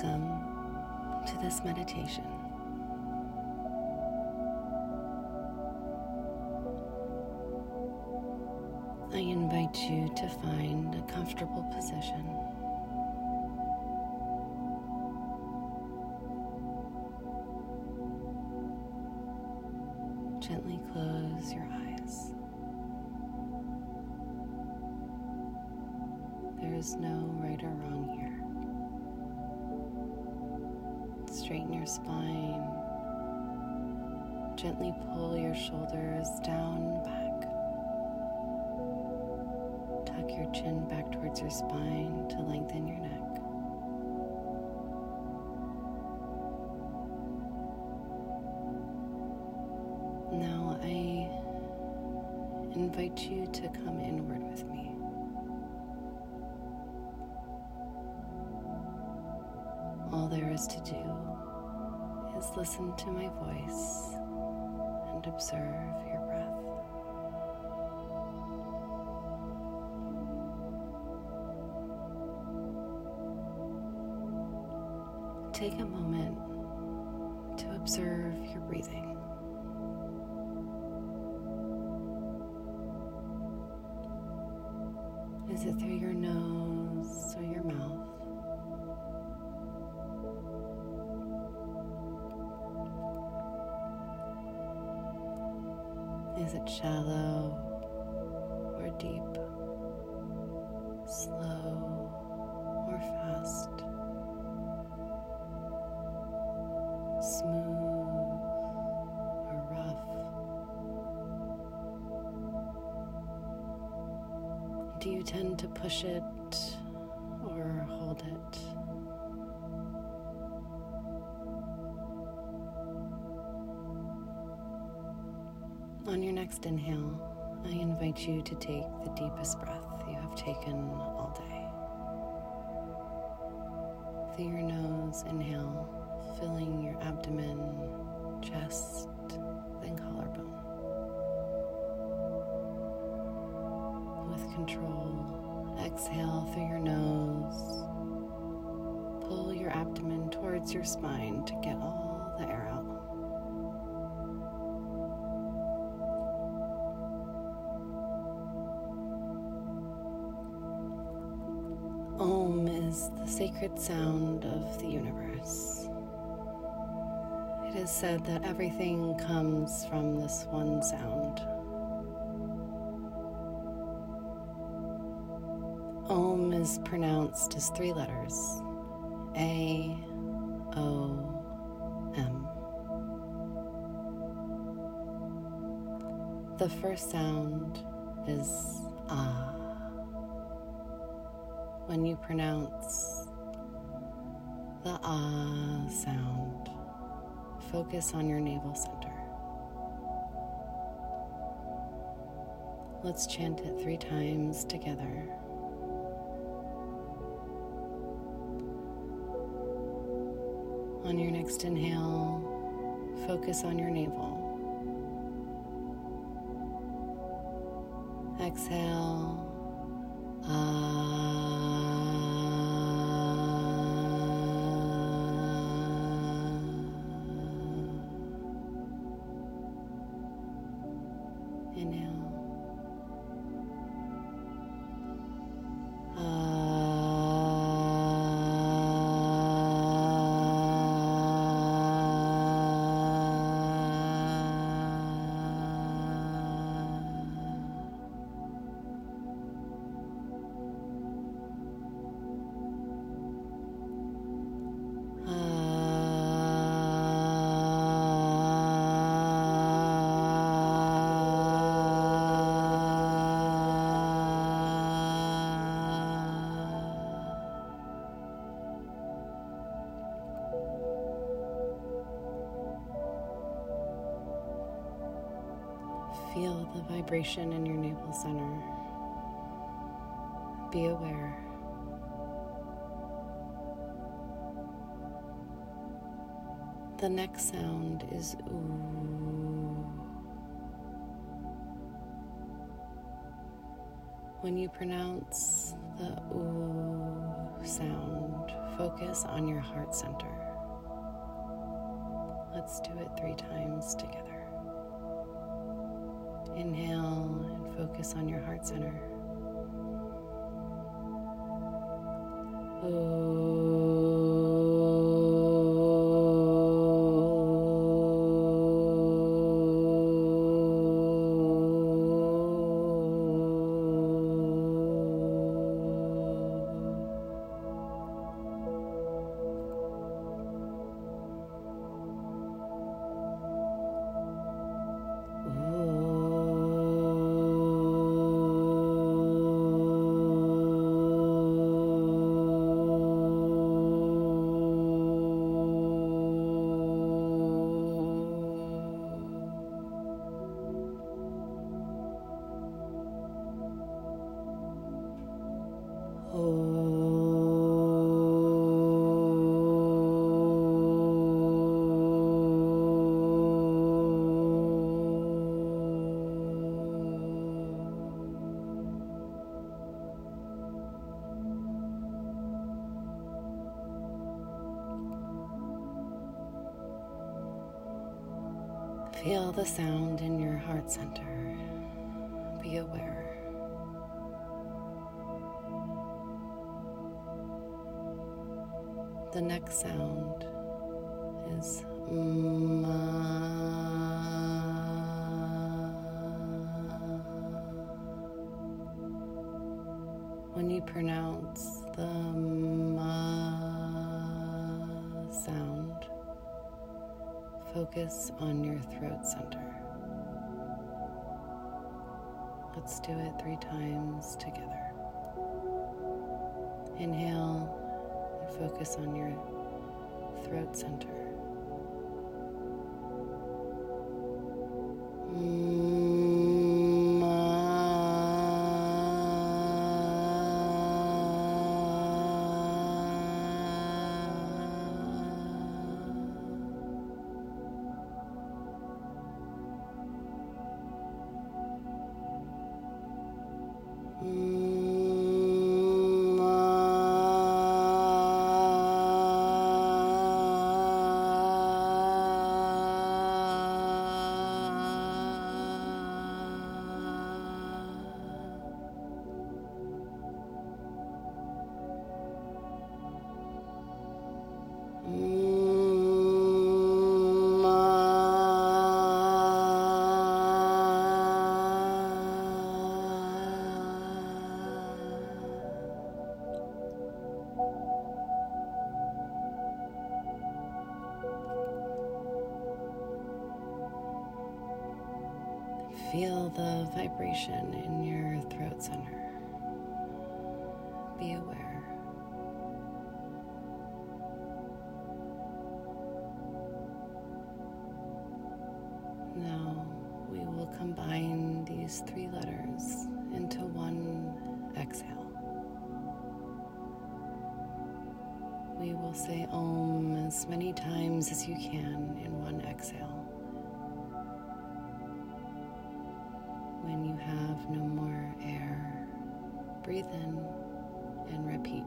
Welcome to this meditation. I invite you to find a comfortable position. Gently close your eyes. There is no right or wrong here. Straighten your spine. Gently pull your shoulders down, back. Tuck your chin back towards your spine to lengthen your neck. Now I invite you to come inward with me. All there is to do is listen to my voice and observe your breath. Take a moment to observe your breathing. Is it through your nose or your mouth? Is it shallow or deep? Slow or fast? Smooth or rough? Do you tend to push it or hold it? Next inhale, I invite you to take the deepest breath you have taken all day. Through your nose, inhale, filling your abdomen, chest, then collarbone. With control, exhale through your nose. Pull your abdomen towards your spine to get all is the sacred sound of the universe. It is said that everything comes from this one sound. Om is pronounced as three letters A, O, M. The first sound is Ah when you pronounce the ah sound, focus on your navel center. Let's chant it three times together. On your next inhale, focus on your navel. Exhale. Inhale. Feel the vibration in your navel center. Be aware. The next sound is ooh. When you pronounce the ooh sound, focus on your heart center. Let's do it three times together. Inhale and focus on your heart center. Feel the sound in your heart center. Be aware. The next sound is ma. When you pronounce the ma sound, focus on your throat center. Let's do it three times together. Inhale focus on your throat center. Feel the vibration in your throat center. Be aware. Now we will combine these three letters into one exhale. We will say Om as many times as you can in one exhale. No more air, breathe in and repeat.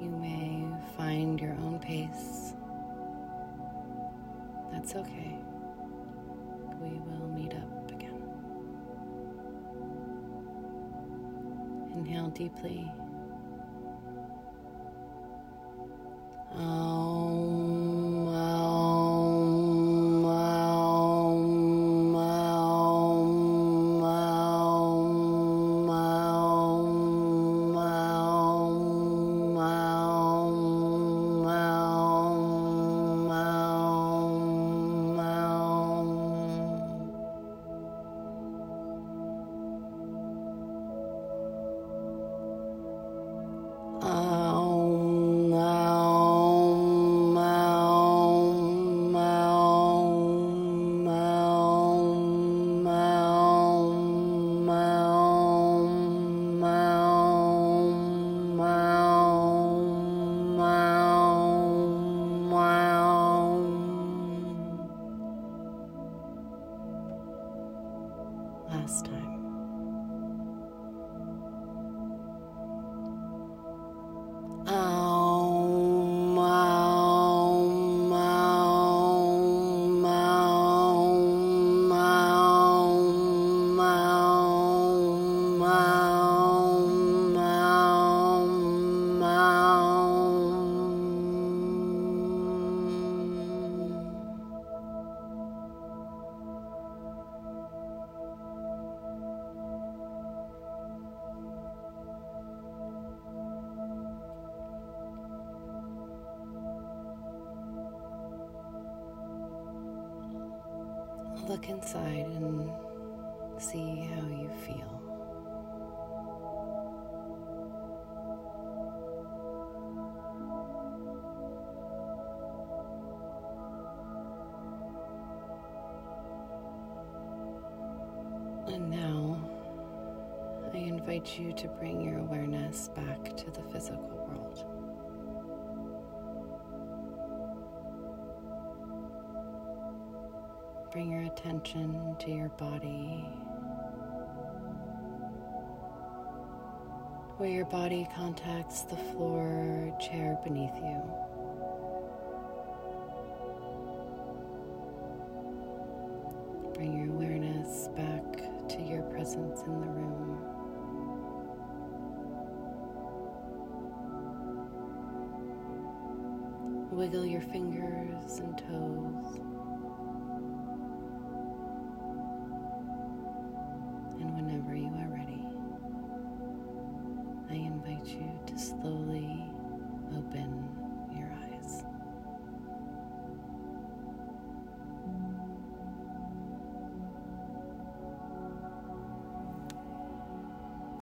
You may find your own pace. That's okay. We will meet up again. Inhale deeply. Aum, look inside and see how you feel. And now I invite you to bring your awareness back to the physical world. Attention to your body, where your body contacts the floor or chair beneath you. Bring your awareness back to your presence in the room. Wiggle your fingers and toes.